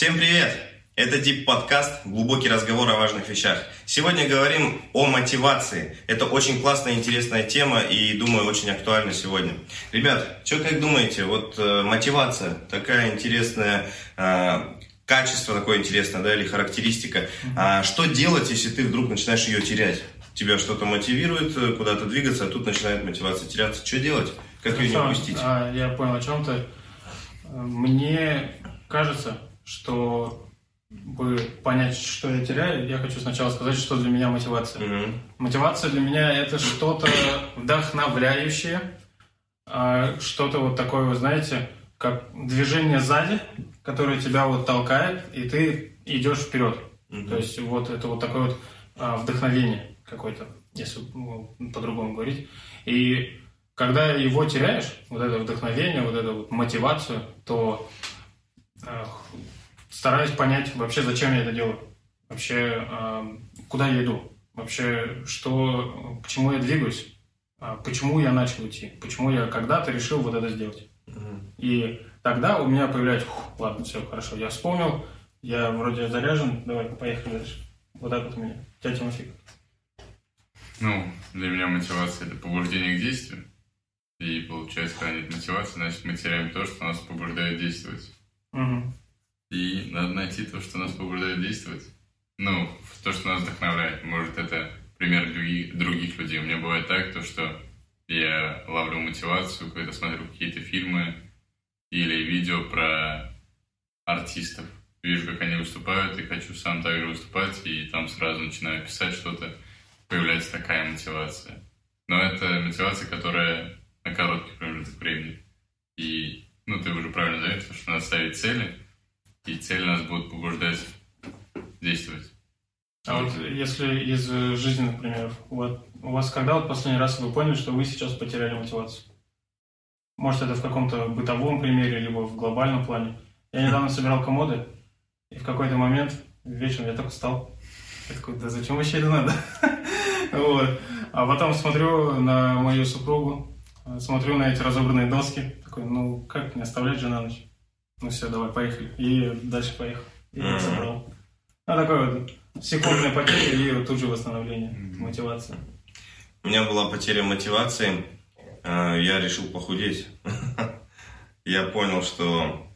Всем привет! Это Deep подкаст «Глубокий разговор о важных вещах». Сегодня говорим о мотивации. Это очень классная, интересная тема и, думаю, очень актуальна сегодня. Ребят, что как думаете, вот э, мотивация, такая интересная, э, качество такое интересное, да, или характеристика. А что делать, если ты вдруг начинаешь ее терять? Тебя что-то мотивирует э, куда-то двигаться, а тут начинает мотивация теряться. Что делать? Как ее не упустить? А, я понял о чем ты. Мне кажется, что бы понять, что я теряю, я хочу сначала сказать, что для меня мотивация. Мгм. Мотивация для меня это что-то вдохновляющее, а, что-то вот такое, вы знаете, как движение сзади, которое тебя вот толкает, и ты идешь вперед. Мгм. То есть вот это вот такое вот а, вдохновение какое-то, если по-другому говорить. И когда его теряешь, вот это вдохновение, вот эту вот мотивацию, то э, стараюсь понять вообще, зачем я это делаю. Вообще, э, куда я иду. Вообще, что, к чему я двигаюсь. а почему я начал идти. Почему я когда-то решил вот это сделать. Мгм. И тогда у меня появляется, «Фух, ладно, все, хорошо, я вспомнил, я вроде заряжен, давай, поехали дальше. Вот так вот у меня. Тебя, Тимофей? Ну, для меня мотивация – это побуждение к действию. И получается, когда нет мотивации, значит, мы теряем то, что нас побуждает действовать. Мгм. Надо найти то, что нас побуждает действовать. Ну, то, что нас вдохновляет. Может, это пример других, других людей. У меня бывает так, то, что я ловлю мотивацию, когда смотрю какие-то фильмы или видео про артистов. Вижу, как они выступают, и хочу сам также выступать, и там сразу начинаю писать что-то. Появляется такая мотивация. Но это мотивация, которая на короткий промежуток времени. И, ну, ты уже правильно заметил, что надо ставить цели, и цели нас будут побуждать действовать. А вот если из э, жизни, например, вот у вас когда вот последний раз вы поняли, что вы сейчас потеряли мотивацию? Может, это в каком-то бытовом примере, либо в глобальном плане. Я недавно собирал комоды, и в какой-то момент вечером я так устал. Я такой, да зачем вообще это надо? Вот. А потом смотрю на мою супругу, смотрю на эти разобранные доски, такой, ну как не оставлять же на ночь? Ну все, давай, поехали. И дальше поехал. И Мгм. собрал. Ну, такой вот секундная потеря и вот тут же восстановление, Мгм. мотивация. У меня была потеря мотивации. Э, Я решил похудеть. Я понял, что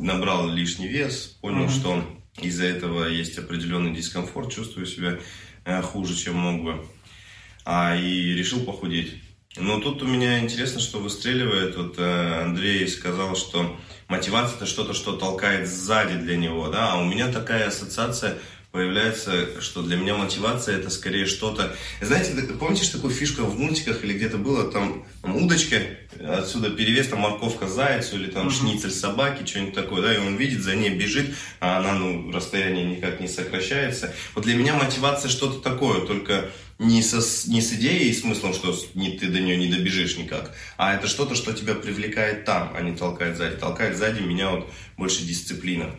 набрал лишний вес, понял, Мгм. что из-за этого есть определенный дискомфорт, чувствую себя э, хуже, чем мог бы. А, и решил похудеть. Но тут у меня интересно, что выстреливает. Вот э, Андрей сказал, что мотивация это что-то, что толкает сзади для него, да, а у меня такая ассоциация появляется, что для меня мотивация это скорее что-то. Знаете, помните такую фишку в мультиках или где-то было там, там удочка, отсюда перевес, там морковка зайцу или там Мгм. шницель собаки, что-нибудь такое, да, и он видит, за ней бежит, а она, ну, расстояние никак не сокращается. Вот для меня мотивация что-то такое, только не, со, с- не с идеей и смыслом, что не, ты до нее не добежишь никак, а это что-то, что тебя привлекает там, а не толкает сзади. Толкает сзади меня вот больше дисциплина.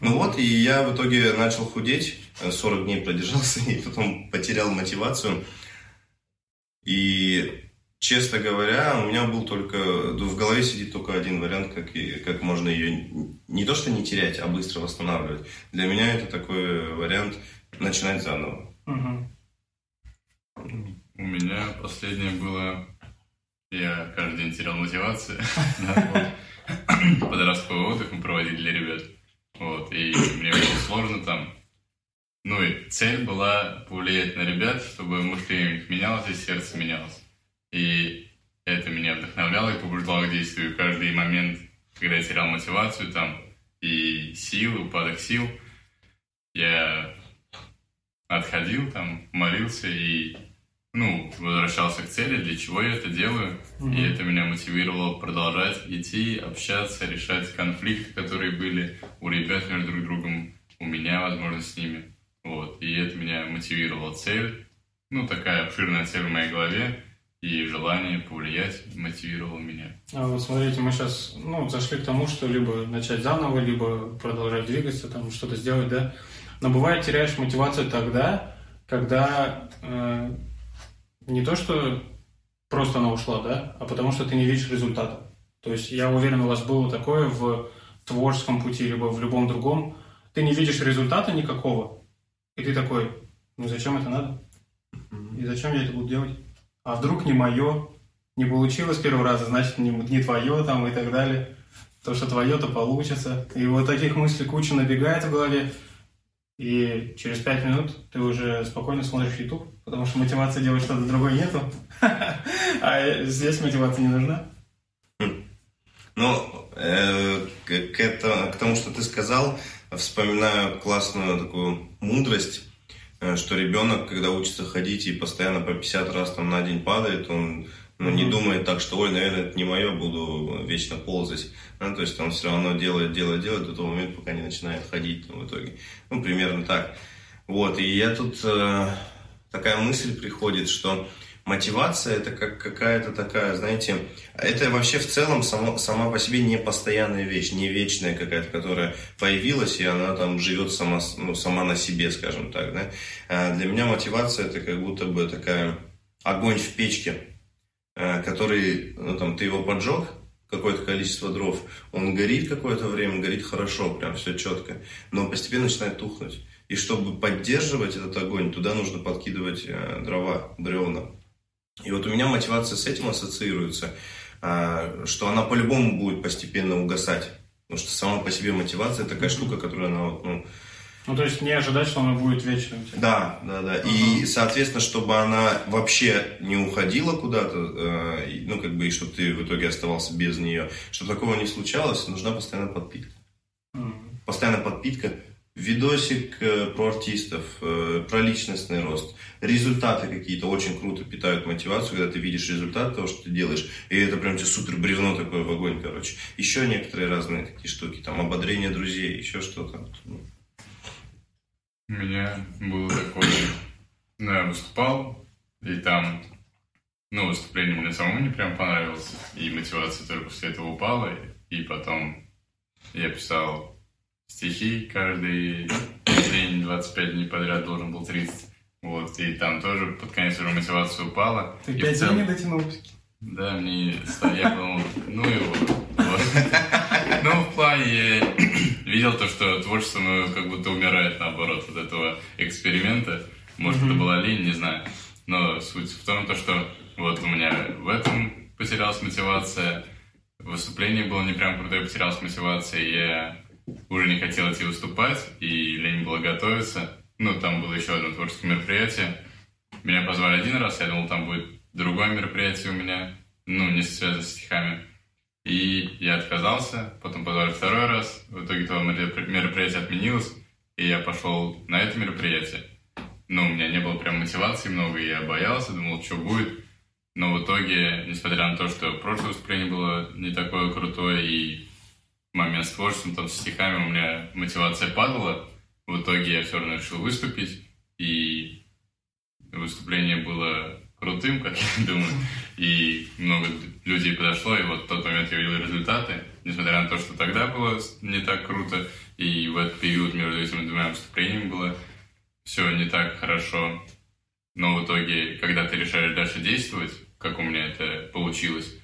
Ну вот, и я в итоге начал худеть, э, 40 дней продержался, и потом потерял мотивацию. И, честно говоря, у меня был только, в голове сидит только один вариант, как, и, как можно ее не то что не терять, а быстро восстанавливать. Для меня это такой вариант начинать заново. Мгм. У меня последнее было... Я каждый день терял мотивацию. Подростковый отдых мы проводили для ребят. Вот. И мне было сложно там. Ну и цель была повлиять на ребят, чтобы мышление их менялось и сердце менялось. И это меня вдохновляло и побуждало к действию. Каждый момент, когда я терял мотивацию там и силы, упадок сил, я отходил там, молился и ну, возвращался к цели, для чего я это делаю. Мгм. И это меня мотивировало продолжать идти, общаться, решать конфликты, которые были у ребят между друг другом, у меня, возможно, с ними. Вот. И это меня мотивировало цель. Ну, такая обширная цель в моей голове. И желание повлиять мотивировало меня. А вот смотрите, мы сейчас ну, зашли к тому, что либо начать заново, либо продолжать двигаться, там что-то сделать, да. Но бывает теряешь мотивацию тогда, когда э, не то, что просто она ушла, да, а потому что ты не видишь результата. То есть я уверен, у вас было такое в творческом пути, либо в любом другом, ты не видишь результата никакого, и ты такой, ну зачем это надо? И зачем я это буду делать? А вдруг не мое, не получилось первого раза, значит не, не твое там и так далее. То, что твое, то получится. И вот таких мыслей куча набегает в голове. И через пять минут ты уже спокойно смотришь YouTube, потому что мотивация делать что-то другое нету. А здесь мотивация не нужна. Ну, э, к, это, к тому, что ты сказал, вспоминаю классную такую мудрость, э, что ребенок, когда учится ходить и постоянно по 50 раз там на день падает, он ну, не думает так, что, ой, наверное, это не мое, буду вечно ползать. Ну, то есть он все равно делает, делает, делает до того момента, пока не начинает ходить ну, в итоге. Ну, примерно так. Вот, и я тут э, такая мысль приходит, что мотивация это как какая-то такая, знаете, это вообще в целом само, сама по себе не постоянная вещь, не вечная какая-то, которая появилась, и она там живет сама, ну, сама на себе, скажем так. Да? А для меня мотивация это как будто бы такая огонь в печке, который, ну, там, ты его поджег, какое-то количество дров, он горит какое-то время, горит хорошо, прям все четко, но постепенно начинает тухнуть. И чтобы поддерживать этот огонь, туда нужно подкидывать э, дрова, бревна. И вот у меня мотивация с этим ассоциируется, э, что она по-любому будет постепенно угасать. Потому что сама по себе мотивация такая штука, которая она вот, ну, ну, то есть не ожидать, что она будет вечной. Да, да, да. Ага. И, соответственно, чтобы она вообще не уходила куда-то, э, ну, как бы, и чтобы ты в итоге оставался без нее, чтобы такого не случалось, нужна постоянная подпитка. Угу. Постоянная подпитка. Видосик э, про артистов, э, про личностный рост. Результаты какие-то очень круто питают мотивацию, когда ты видишь результат того, что ты делаешь. И это прям тебе супер бревно такое в огонь, короче. Еще некоторые разные такие штуки. Там ободрение друзей, еще что-то. У меня было такое, ну, я выступал, и там, ну, выступление мне самому не прям понравилось, и мотивация тоже после этого упала, и потом я писал стихи каждый день, 25 дней подряд должен был 30. Вот, и там тоже под конец уже мотивация упала. Ты пять дней не дотянул? Да, мне я подумал, ну его. Вот. Ну, в плане, видел то, что творчество ну, как будто умирает наоборот от этого эксперимента. Может, это была лень, не знаю. Но суть в том, то, что вот у меня в этом потерялась мотивация, выступление было не прям крутое, потерялась мотивация, я уже не хотел идти выступать, и лень было готовиться. Ну, там было еще одно творческое мероприятие. Меня позвали один раз, я думал, там будет другое мероприятие у меня, ну, не связано с стихами. И я отказался, потом позвали второй раз, в итоге то мероприятие отменилось, и я пошел на это мероприятие. Но у меня не было прям мотивации много, и я боялся, думал, что будет. Но в итоге, несмотря на то, что прошлое выступление было не такое крутое, и момент с творчеством, там, с стихами у меня мотивация падала, в итоге я все равно решил выступить, и выступление было крутым, как я думаю, и много людей подошло, и вот в тот момент я увидел результаты, несмотря на то, что тогда было не так круто, и в этот период между этими двумя выступлениями было все не так хорошо, но в итоге, когда ты решаешь дальше действовать, как у меня это получилось,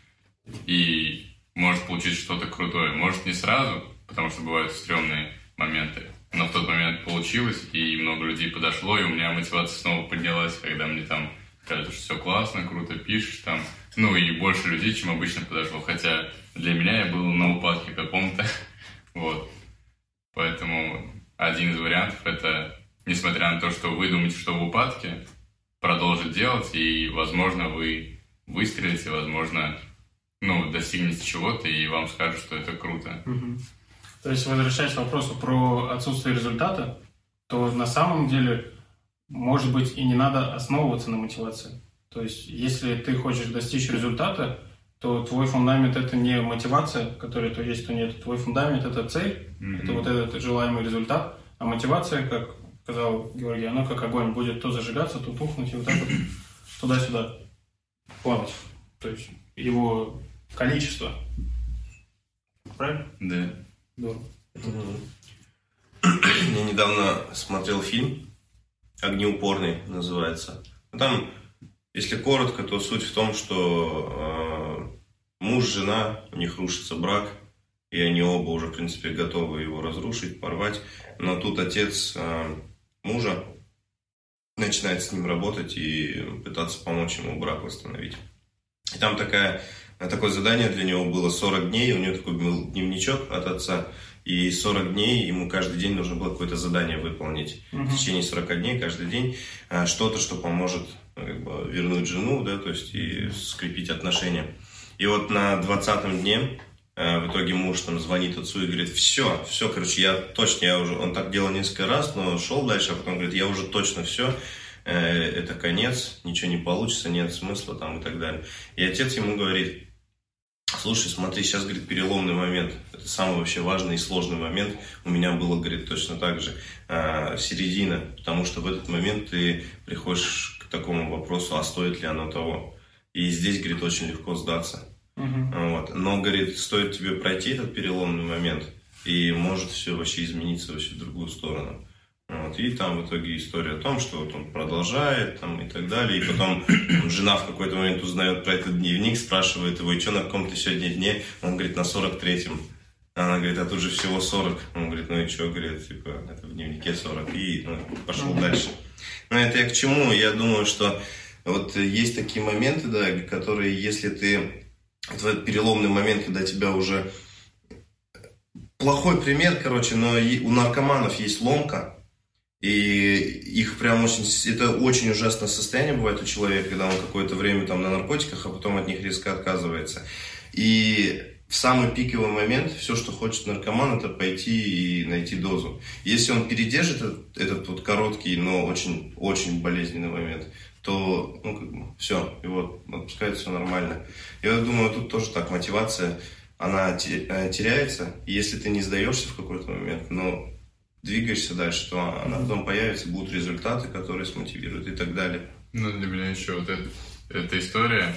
и может получиться что-то крутое, может не сразу, потому что бывают стрёмные моменты, но в тот момент получилось, и много людей подошло, и у меня мотивация снова поднялась, когда мне там скажут, что все классно, круто пишешь там. Ну и больше людей, чем обычно подошло. Хотя для меня я был на упадке каком-то. вот. Поэтому один из вариантов это, несмотря на то, что вы думаете, что в упадке, продолжить делать, и, возможно, вы выстрелите, возможно, ну, достигнете чего-то, и вам скажут, что это круто. Угу. То есть, возвращаясь к вопросу про отсутствие результата, то на самом деле может быть, и не надо основываться на мотивации. То есть, если ты хочешь достичь результата, то твой фундамент это не мотивация, которая то есть, то нет. Твой фундамент это цель, mm-hmm. это вот этот желаемый результат. А мотивация, как сказал Георгий, она как огонь будет то зажигаться, то тухнуть, и вот так вот туда-сюда плавать. То есть его количество. Правильно? Да. Здорово. Я недавно смотрел фильм огнеупорный называется. Ну, там, если коротко, то суть в том, что э, муж, жена, у них рушится брак, и они оба уже, в принципе, готовы его разрушить, порвать. Но тут отец э, мужа начинает с ним работать и пытаться помочь ему брак восстановить. И там такая, такое задание для него было 40 дней, у него такой был дневничок от отца, и 40 дней ему каждый день нужно было какое-то задание выполнить. Uh-huh. В течение 40 дней, каждый день, э, что-то, что поможет как бы, вернуть жену, да, то есть и скрепить отношения. И вот на 20-м дне э, в итоге муж там звонит отцу и говорит, все, все, короче, я точно, я уже, он так делал несколько раз, но шел дальше, а потом говорит, я уже точно все, э, это конец, ничего не получится, нет смысла там и так далее. И отец ему говорит, слушай, смотри, сейчас, говорит, переломный момент, это самый вообще важный и сложный момент, у меня было, говорит, точно так же, э, середина, потому что в этот момент ты приходишь к такому вопросу, а стоит ли оно того. И здесь, говорит, очень легко сдаться. Uh-huh. Вот. Но, говорит, стоит тебе пройти этот переломный момент, и может все вообще измениться вообще в другую сторону. Вот. И там в итоге история о том, что вот он продолжает там, и так далее. И потом жена в какой-то момент узнает про этот дневник, спрашивает его, и что на каком-то сегодня дне? Он говорит, на 43-м. Она говорит, а тут же всего 40. Он говорит, ну и что, говорит, типа, это в дневнике 40. И ну, пошел дальше. Но это я к чему? Я думаю, что вот есть такие моменты, да, которые, если ты в этот переломный момент, когда тебя уже плохой пример, короче, но у наркоманов есть ломка, и их прям очень, это очень ужасное состояние бывает у человека, когда он какое-то время там на наркотиках, а потом от них резко отказывается. И в самый пиковый момент все, что хочет наркоман, это пойти и найти дозу. Если он передержит этот, этот вот короткий, но очень, очень болезненный момент, то ну, как бы, все, вот отпускает все нормально. Я думаю, тут тоже так, мотивация, она э, теряется. Если ты не сдаешься в какой-то момент, но двигаешься дальше, то она потом появится, будут результаты, которые смотивируют и так далее. Ну, для меня еще вот это, эта история,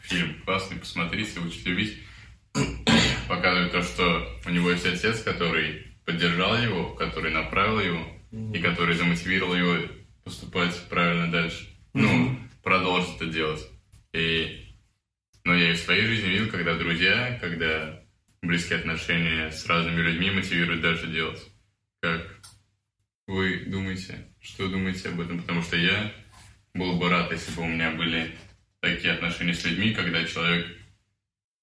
фильм классный, посмотрите, учить любить, показывает то, что у него есть отец, который поддержал его, который направил его и который замотивировал его поступать правильно дальше ну, продолжить это делать. И, но я и в своей жизни видел, когда друзья, когда близкие отношения с разными людьми мотивируют дальше делать. Как вы думаете? Что думаете об этом? Потому что я был бы рад, если бы у меня были такие отношения с людьми, когда человек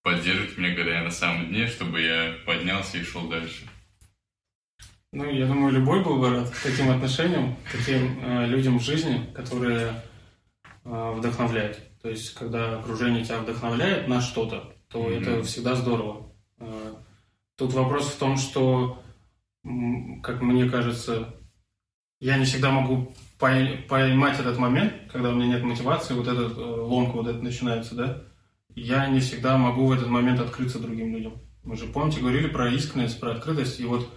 поддерживает меня, когда я на самом дне, чтобы я поднялся и шел дальше. Ну, я думаю, любой был бы рад таким отношениям, таким э, людям в жизни, которые Э, вдохновляет. То есть, когда окружение тебя вдохновляет на что-то, то mm-hmm. это всегда здорово. Э, тут вопрос в том, что, как мне кажется, я не всегда могу поймать этот момент, когда у меня нет мотивации, вот этот э, ломка вот это начинается, да, я не всегда могу в этот момент открыться другим людям. Мы же, помните, говорили про искренность, про открытость, и вот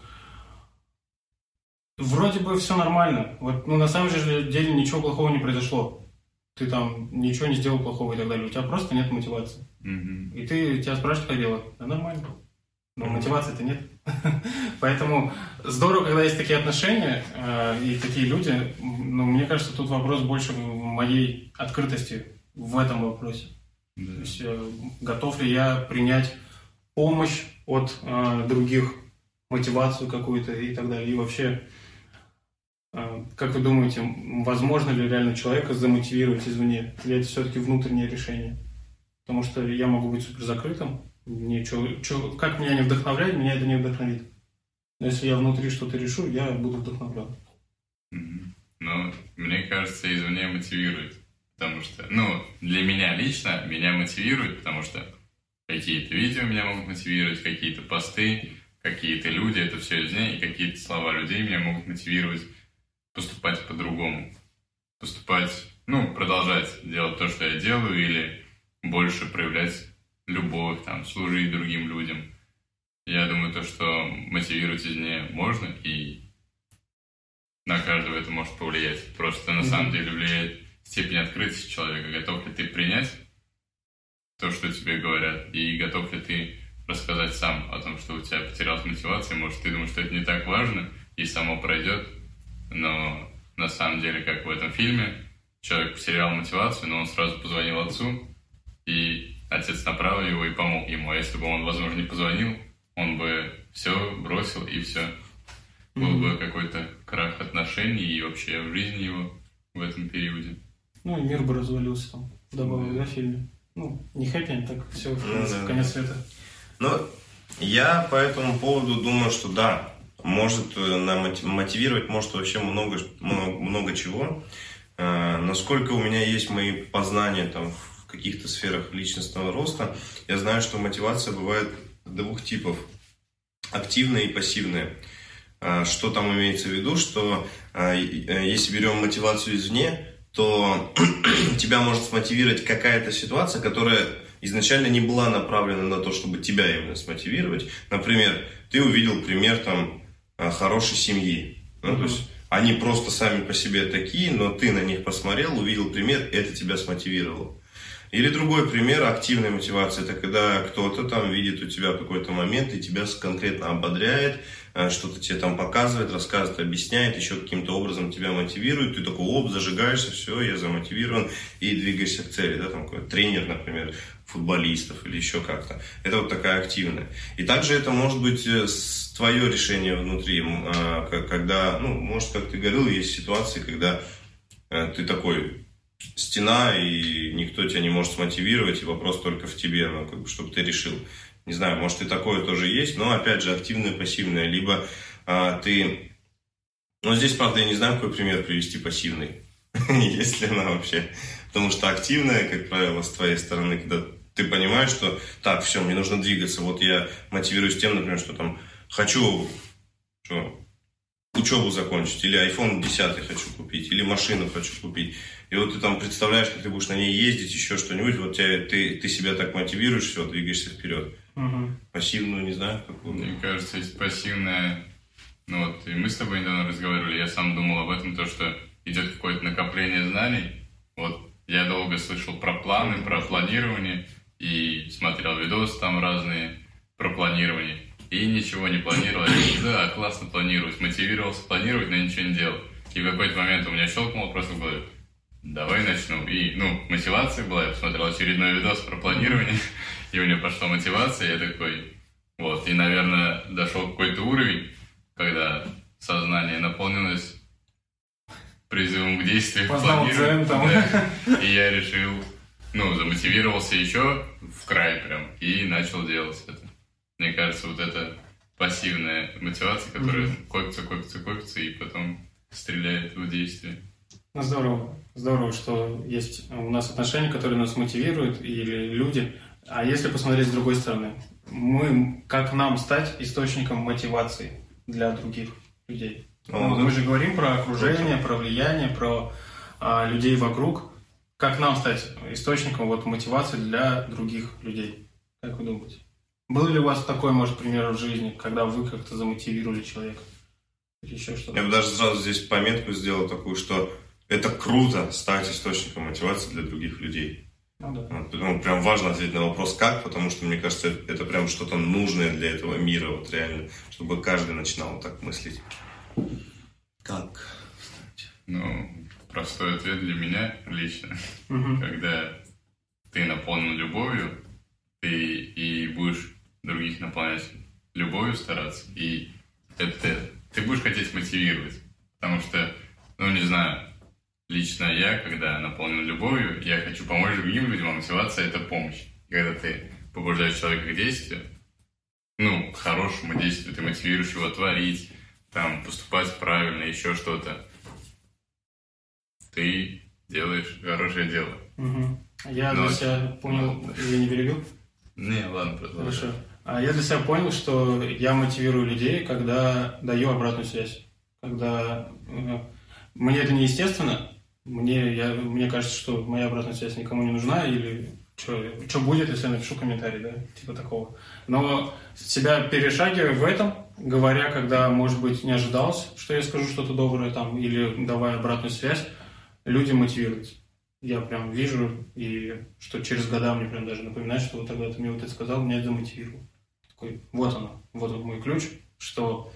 вроде бы все нормально. Вот, ну, на самом деле ничего плохого не произошло ты там ничего не сделал плохого и так далее. У тебя просто нет мотивации. Mm-hmm. И ты тебя спрашивают, как делать. Да нормально. Но mm-hmm. мотивации-то нет. Поэтому здорово, когда есть такие отношения э, и такие люди. Но мне кажется, тут вопрос больше в моей открытости в этом вопросе. То есть, э, готов ли я принять помощь от э, других, мотивацию какую-то и так далее. И вообще как вы думаете, возможно ли реально человека замотивировать извне? Или это все-таки внутреннее решение? Потому что я могу быть супер закрытым, мне чё, чё, как меня не вдохновляет, меня это не вдохновит. Но если я внутри что-то решу, я буду вдохновлен. Ну, мне кажется, извне мотивирует. Потому что, ну, для меня лично, меня мотивирует, потому что какие-то видео меня могут мотивировать, какие-то посты, какие-то люди, это все извне, и какие-то слова людей меня могут мотивировать поступать по-другому. Поступать, ну, продолжать делать то, что я делаю, или больше проявлять любовь, там, служить другим людям. Я думаю, то, что мотивировать извне можно, и на каждого это может повлиять. Просто на mm-hmm. самом деле влияет степень открытости человека. Готов ли ты принять то, что тебе говорят, и готов ли ты рассказать сам о том, что у тебя потерялась мотивация, может, ты думаешь, что это не так важно, и само пройдет, но на самом деле, как в этом фильме, человек потерял мотивацию, но он сразу позвонил отцу, и отец направил его и помог ему. А если бы он, возможно, не позвонил, он бы все бросил и все. Был бы какой-то крах отношений и вообще в жизни его в этом периоде. Ну, и мир бы развалился там, добавил, да, в фильме. Ну, не хэппи, так все, в Ну, конце, да. конец света. Ну, я по этому поводу думаю, что да, может э, нам мотивировать, может вообще много, много, много чего. Э, Насколько у меня есть мои познания там в каких-то сферах личностного роста, я знаю, что мотивация бывает двух типов. Активная и пассивная. Э, Что там имеется в виду, что э, э, если берем мотивацию извне, то тебя может смотивировать какая-то ситуация, которая изначально не была направлена на то, чтобы тебя именно смотивировать. Например, ты увидел пример там э, хорошей семьи. Ну, то есть они просто сами по себе такие, но ты на них посмотрел, увидел пример, это тебя смотивировало. Или другой пример активной мотивации, это когда кто-то там видит у тебя какой-то момент и тебя конкретно ободряет, э, что-то тебе там показывает, рассказывает, объясняет, еще каким-то образом тебя мотивирует, ты такой, оп, зажигаешься, все, я замотивирован, и двигаешься к цели, да, там какой-то тренер, например, футболистов или еще как-то. Это вот такая активная. И также это может быть э, твое решение внутри, а, когда, ну, может, как ты говорил, есть ситуации, когда э, ты такой стена, и никто тебя не может смотивировать, и вопрос только в тебе, ну, как бы, чтобы ты решил. Не знаю, может, и такое тоже есть, но, опять же, активное, пассивное. Либо а, ты... Ну, здесь, правда, я не знаю, какой пример привести пассивный. Есть ли она вообще? Потому что активная, как правило, с твоей стороны, когда ты понимаешь, что так, все, мне нужно двигаться. Вот я мотивируюсь тем, например, что там хочу что, учебу закончить, или iPhone 10 хочу купить, или машину хочу купить. И вот ты там представляешь, как ты будешь на ней ездить, еще что-нибудь, вот тебя, ты, ты себя так мотивируешь, все, двигаешься вперед. Мгм. Пассивную, не знаю, какую. Мне кажется, есть пассивная... Ну вот, и мы с тобой недавно разговаривали, я сам думал об этом, то, что идет какое-то накопление знаний. Вот, я долго слышал про планы, про планирование, и смотрел видосы там разные про планирование. И ничего не планировал. Да, классно планировать. Мотивировался планировать, но ничего не делал. И в какой-то момент у меня щелкнуло просто в голове. Давай начну. И, ну, мотивация была, я посмотрел очередной видос про планирование, и у меня пошла мотивация, я такой, вот, и, наверное, дошел какой-то уровень, когда сознание наполнилось призывом к действию, там. Да. И я решил, ну, замотивировался еще в край прям, и начал делать это. Мне кажется, вот это пассивная мотивация, которая копится, копится, копится, и потом стреляет в действие. Ну, здорово. Здорово, что есть у нас отношения, которые нас мотивируют, или люди. А если посмотреть с другой стороны, мы, как нам стать источником мотивации для других людей? Ну, Ну, мы же говорим про окружение, про влияние, про а, людей вокруг. Как нам стать источником вот, мотивации для других людей? Как вы думаете? Был ли у вас такой, может, пример в жизни, когда вы как-то замотивировали человека? Или еще что-то? Я бы даже сразу здесь пометку сделал такую, что это круто стать источником мотивации для других людей. Ну, да. Поэтому прям важно ответить на вопрос «как?», потому что, мне кажется, это прям что-то нужное для этого мира, вот реально, чтобы каждый начинал вот так мыслить. Как? Ну, простой ответ для меня лично. Мгм. Когда ты наполнен любовью, ты и будешь других наполнять любовью стараться, и это ты будешь хотеть мотивировать. Потому что, ну, не знаю, лично я, когда наполнен любовью, я хочу помочь другим людям, а мотивация – это помощь. И когда ты побуждаешь человека к действию, ну, к хорошему действию, ты мотивируешь его творить, там, поступать правильно, еще что-то, ты делаешь хорошее дело. Мгм. Я Ну, для себя понял, я не перебил? Не, ладно, продолжай. Хорошо. А я для себя понял, что я мотивирую людей, когда даю обратную связь. Когда э, мне это неестественно, мне, я, мне кажется, что моя обратная связь никому не нужна, или что будет, если я напишу комментарий, да, типа такого. Но себя перешагивая в этом, говоря, когда, может быть, не ожидалось, что я скажу что-то доброе там, или давая обратную связь, люди мотивируются. Я прям вижу, и что через года мне прям даже напоминает, что вот тогда ты мне вот это сказал, меня это замотивировало. Такой, вот оно, вот он мой ключ, что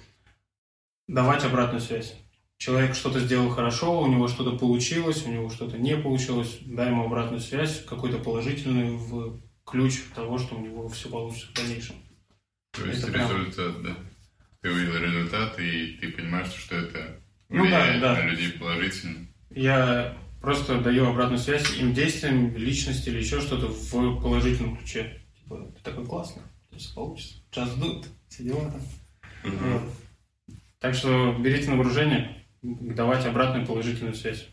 давать обратную связь. Человек что-то сделал хорошо, у него что-то получилось, у него что-то не получилось, дай ему обратную связь, какой-то положительный в ключ того, что у него все получится в дальнейшем. То есть Это прям- результат, да. Ты увидел результат, и ты понимаешь, что это Ну да, да. на людей положительно. Я просто даю обратную связь им действиям, личности или еще что-то в положительном ключе. Типа, ты такой классный, сейчас получится. Do it. Все дела там. Так что берите на вооружение, давайте обратную положительную связь.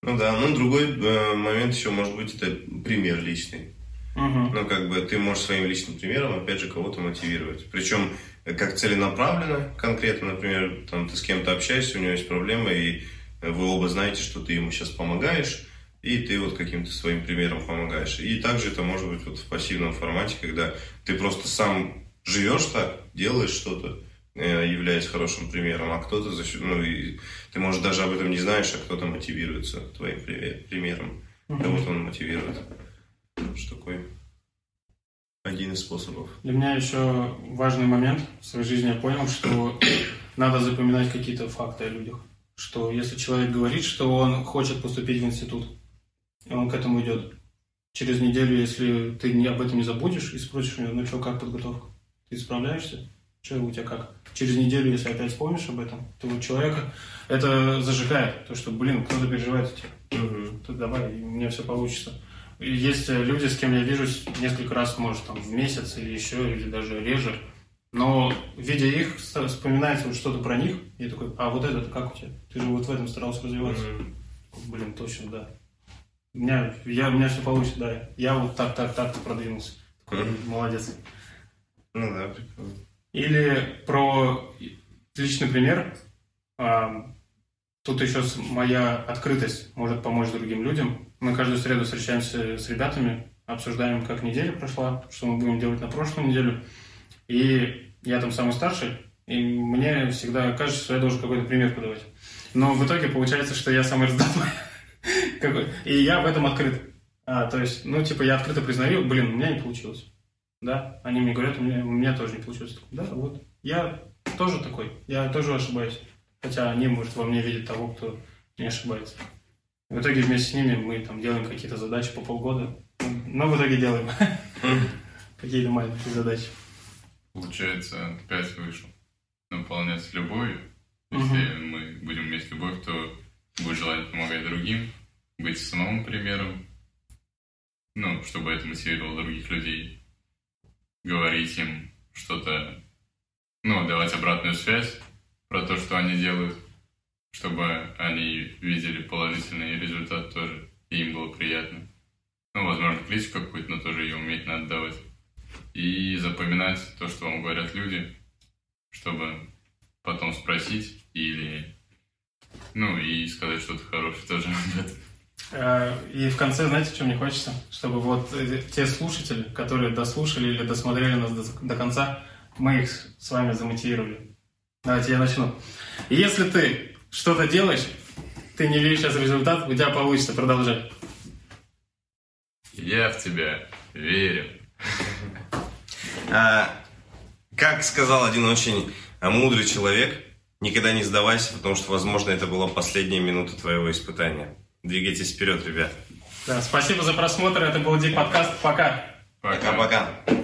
Ну да, ну другой э, момент еще может быть это пример личный. Мгм. Ну, как бы ты можешь своим личным примером, опять же, кого-то мотивировать. Причем э, как целенаправленно, конкретно, например, там ты с кем-то общаешься, у него есть проблема, и э, вы оба знаете, что ты ему сейчас помогаешь, и ты вот каким-то своим примером помогаешь. И также это может быть вот в пассивном формате, когда ты просто сам живешь так, делаешь что-то, э, являясь хорошим примером, а кто-то, за счет- ну, и ты, может, даже об этом не знаешь, а кто-то мотивируется твоим пример- примером. Кого-то он мотивирует. Что такой один из способов. Для меня еще важный момент в своей жизни я понял, что надо запоминать какие-то факты о людях. Что если человек говорит, что он хочет поступить в институт, и он к этому идет, через неделю, если ты не, об этом не забудешь и спросишь у него, ну что, как подготовка? Ты справляешься? Что у тебя как? Через неделю, если опять вспомнишь об этом, то вот человека это зажигает. То, что, блин, кто-то переживает за тебя. Тут давай, у меня все получится. Есть э, люди, с кем я вижусь несколько раз, может, там, в месяц или еще, или даже реже. Но, видя их, вспоминается вот что-то про них, и я такой, а вот это как у тебя? Ты же вот в этом старался развиваться. Блин, точно, да. У меня, я, у меня все получится, да. Я вот так, так, так продвинулся. Такой, Мгм. молодец. Ну да, прикольно. Или про личный пример. А, Тут еще моя открытость может помочь другим людям. Мы каждую среду встречаемся с ребятами, обсуждаем, как неделя прошла, что мы будем делать на прошлую неделю. И я там самый старший, и мне всегда кажется, что я должен какой-то пример подавать. Но в итоге получается, что я самый Какой- И я в этом открыт. А, то есть, ну, типа, я открыто признаю, блин, у меня не получилось. Да, они мне говорят, у меня, у меня тоже не получилось. Да, вот. Я тоже такой, я тоже ошибаюсь. Хотя они, может, во мне видят того, кто не ошибается. В итоге вместе с ними мы там делаем какие-то задачи по полгода. Но в итоге делаем какие-то маленькие задачи. Получается, 5 вышел. Наполнять любовью. Если мы будем иметь любовь, то будет желание помогать другим, быть самым примером. Ну, чтобы это мотивировало других людей. Говорить им что-то, ну, давать обратную связь про то, что они делают, чтобы они видели положительный результат тоже, и им было приятно. Ну, возможно, критику какую-то, но тоже ее уметь надо давать и запоминать то, что вам говорят люди, чтобы потом спросить или, ну, и сказать что-то хорошее тоже об этом. А, И в конце, знаете, что мне хочется? Чтобы вот э, те слушатели, которые дослушали или досмотрели нас до, до конца, мы их с вами замотивировали. Давайте я начну. Если ты что-то делаешь, ты не видишь сейчас результат, у тебя получится, продолжай. Я в тебя верю. А, как сказал один очень а, мудрый человек, никогда не сдавайся, потому что, возможно, это была последняя минута твоего испытания. Двигайтесь вперед, ребят. Да, спасибо за просмотр, это был Дик подкаст, пока. Пока. Пока-пока.